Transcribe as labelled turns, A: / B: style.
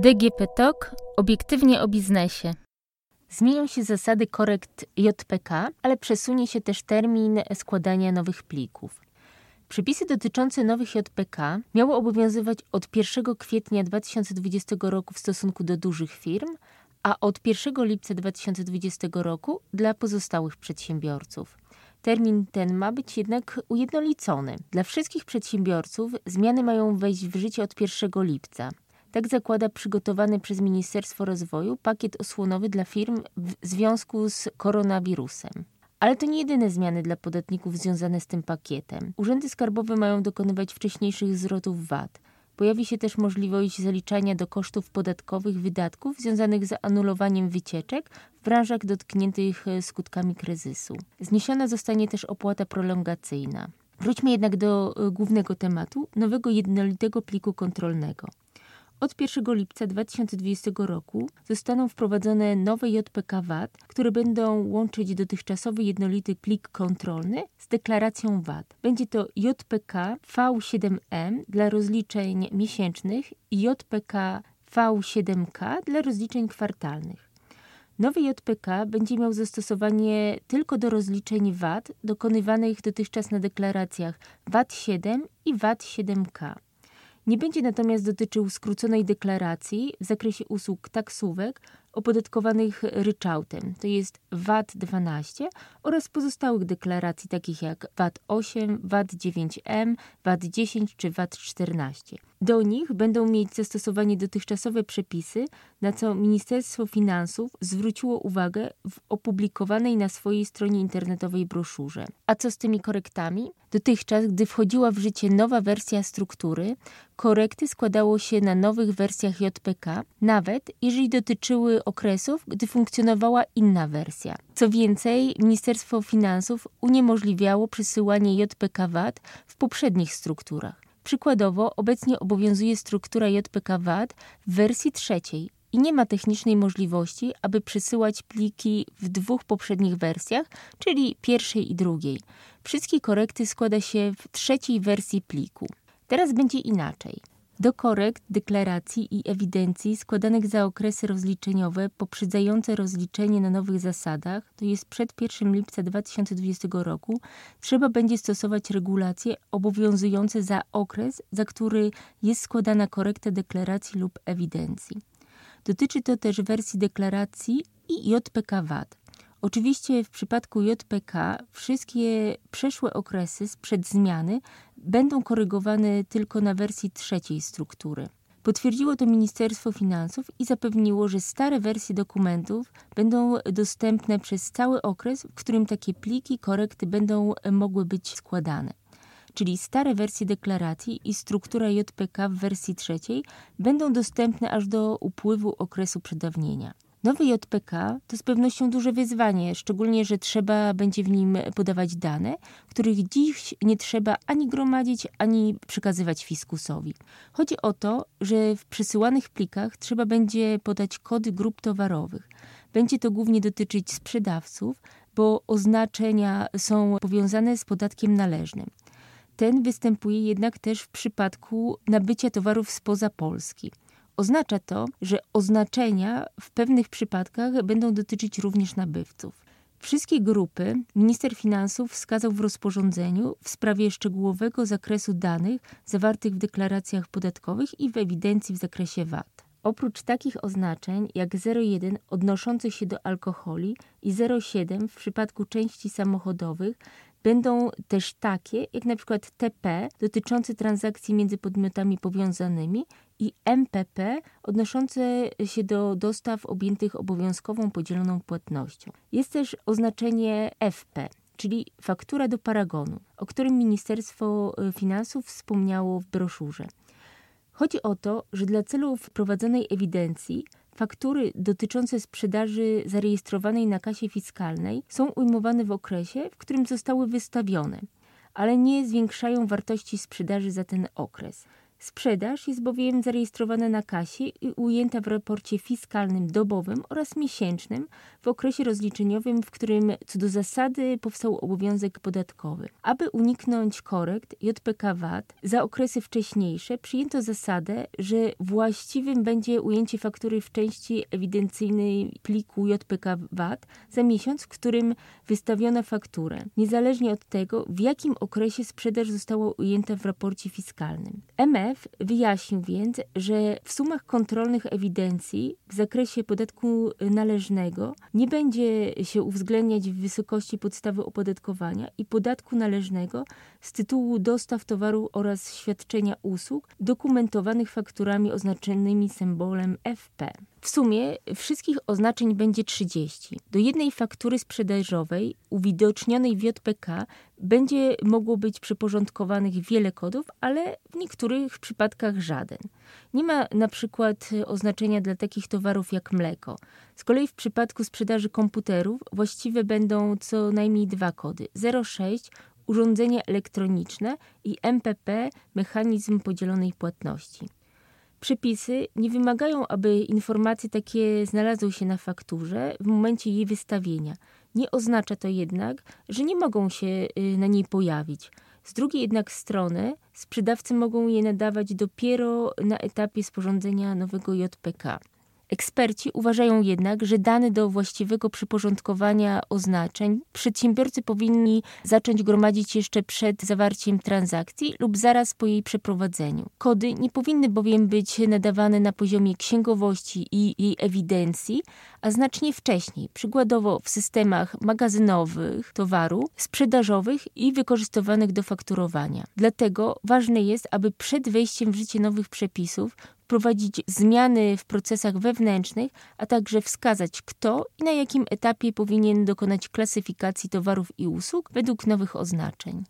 A: DGP Talk obiektywnie o biznesie. Zmienią się zasady korekt JPK, ale przesunie się też termin składania nowych plików. Przepisy dotyczące nowych JPK miały obowiązywać od 1 kwietnia 2020 roku w stosunku do dużych firm, a od 1 lipca 2020 roku dla pozostałych przedsiębiorców. Termin ten ma być jednak ujednolicony. Dla wszystkich przedsiębiorców zmiany mają wejść w życie od 1 lipca. Tak zakłada przygotowany przez Ministerstwo Rozwoju pakiet osłonowy dla firm w związku z koronawirusem. Ale to nie jedyne zmiany dla podatników związane z tym pakietem. Urzędy skarbowe mają dokonywać wcześniejszych zwrotów VAT. Pojawi się też możliwość zaliczania do kosztów podatkowych wydatków związanych z anulowaniem wycieczek w branżach dotkniętych skutkami kryzysu. Zniesiona zostanie też opłata prolongacyjna. Wróćmy jednak do e, głównego tematu nowego jednolitego pliku kontrolnego. Od 1 lipca 2020 roku zostaną wprowadzone nowe JPK VAT, które będą łączyć dotychczasowy jednolity plik kontrolny z deklaracją VAT. Będzie to JPK V7M dla rozliczeń miesięcznych i JPK V7K dla rozliczeń kwartalnych. Nowy JPK będzie miał zastosowanie tylko do rozliczeń VAT dokonywanych dotychczas na deklaracjach VAT 7 i VAT 7K. Nie będzie natomiast dotyczył skróconej deklaracji w zakresie usług taksówek opodatkowanych ryczałtem, to jest VAT 12 oraz pozostałych deklaracji takich jak VAT 8, VAT 9M, VAT 10 czy VAT 14. Do nich będą mieć zastosowanie dotychczasowe przepisy, na co Ministerstwo Finansów zwróciło uwagę w opublikowanej na swojej stronie internetowej broszurze. A co z tymi korektami? Dotychczas, gdy wchodziła w życie nowa wersja struktury, korekty składało się na nowych wersjach JPK, nawet jeżeli dotyczyły okresów, gdy funkcjonowała inna wersja. Co więcej, Ministerstwo Finansów uniemożliwiało przesyłanie JPK VAT w poprzednich strukturach. Przykładowo, obecnie obowiązuje struktura JPK VAT w wersji trzeciej i nie ma technicznej możliwości, aby przesyłać pliki w dwóch poprzednich wersjach, czyli pierwszej i drugiej. Wszystkie korekty składa się w trzeciej wersji pliku. Teraz będzie inaczej. Do korekt, deklaracji i ewidencji składanych za okresy rozliczeniowe poprzedzające rozliczenie na nowych zasadach, to jest przed 1 lipca 2020 roku, trzeba będzie stosować regulacje obowiązujące za okres, za który jest składana korekta deklaracji lub ewidencji. Dotyczy to też wersji deklaracji i JPK VAT. Oczywiście w przypadku JPK wszystkie przeszłe okresy sprzed zmiany będą korygowane tylko na wersji trzeciej struktury. Potwierdziło to Ministerstwo Finansów i zapewniło, że stare wersje dokumentów będą dostępne przez cały okres, w którym takie pliki, korekty będą mogły być składane. Czyli stare wersje deklaracji i struktura JPK w wersji trzeciej będą dostępne aż do upływu okresu przedawnienia. Nowy JPK to z pewnością duże wyzwanie, szczególnie, że trzeba będzie w nim podawać dane, których dziś nie trzeba ani gromadzić, ani przekazywać fiskusowi. Chodzi o to, że w przesyłanych plikach trzeba będzie podać kody grup towarowych. Będzie to głównie dotyczyć sprzedawców, bo oznaczenia są powiązane z podatkiem należnym. Ten występuje jednak też w przypadku nabycia towarów spoza Polski. Oznacza to, że oznaczenia w pewnych przypadkach będą dotyczyć również nabywców. Wszystkie grupy minister finansów wskazał w rozporządzeniu w sprawie szczegółowego zakresu danych zawartych w deklaracjach podatkowych i w ewidencji w zakresie VAT. Oprócz takich oznaczeń jak 01 odnoszących się do alkoholi i 07 w przypadku części samochodowych Będą też takie, jak przykład TP dotyczące transakcji między podmiotami powiązanymi i MPP odnoszące się do dostaw objętych obowiązkową podzieloną płatnością. Jest też oznaczenie FP, czyli faktura do paragonu, o którym Ministerstwo Finansów wspomniało w broszurze. Chodzi o to, że dla celów prowadzonej ewidencji Faktury dotyczące sprzedaży zarejestrowanej na kasie fiskalnej są ujmowane w okresie, w którym zostały wystawione, ale nie zwiększają wartości sprzedaży za ten okres. Sprzedaż jest bowiem zarejestrowana na kasie i ujęta w raporcie fiskalnym dobowym oraz miesięcznym w okresie rozliczeniowym, w którym co do zasady powstał obowiązek podatkowy. Aby uniknąć korekt JPK VAT za okresy wcześniejsze przyjęto zasadę, że właściwym będzie ujęcie faktury w części ewidencyjnej pliku JPK VAT za miesiąc, w którym wystawiono fakturę, niezależnie od tego, w jakim okresie sprzedaż została ujęta w raporcie fiskalnym. MF wyjaśnił więc, że w sumach kontrolnych ewidencji w zakresie podatku należnego nie będzie się uwzględniać wysokości podstawy opodatkowania i podatku należnego z tytułu dostaw towaru oraz świadczenia usług dokumentowanych fakturami oznaczonymi symbolem FP. W sumie wszystkich oznaczeń będzie 30. Do jednej faktury sprzedażowej uwidocznionej w JPK będzie mogło być przyporządkowanych wiele kodów, ale w niektórych przypadkach żaden. Nie ma na przykład oznaczenia dla takich towarów jak mleko. Z kolei w przypadku sprzedaży komputerów właściwe będą co najmniej dwa kody: 06 urządzenie elektroniczne i MPP mechanizm podzielonej płatności. Przepisy nie wymagają, aby informacje takie znalazły się na fakturze w momencie jej wystawienia. Nie oznacza to jednak, że nie mogą się y, na niej pojawić. Z drugiej jednak strony sprzedawcy mogą je nadawać dopiero na etapie sporządzenia nowego JPK. Eksperci uważają jednak, że dane do właściwego przyporządkowania oznaczeń przedsiębiorcy powinni zacząć gromadzić jeszcze przed zawarciem transakcji lub zaraz po jej przeprowadzeniu. Kody nie powinny bowiem być nadawane na poziomie księgowości i jej ewidencji, a znacznie wcześniej, przykładowo w systemach magazynowych towaru, sprzedażowych i wykorzystywanych do fakturowania. Dlatego ważne jest, aby przed wejściem w życie nowych przepisów wprowadzić zmiany w procesach wewnętrznych, a także wskazać, kto i na jakim etapie powinien dokonać klasyfikacji towarów i usług według nowych oznaczeń.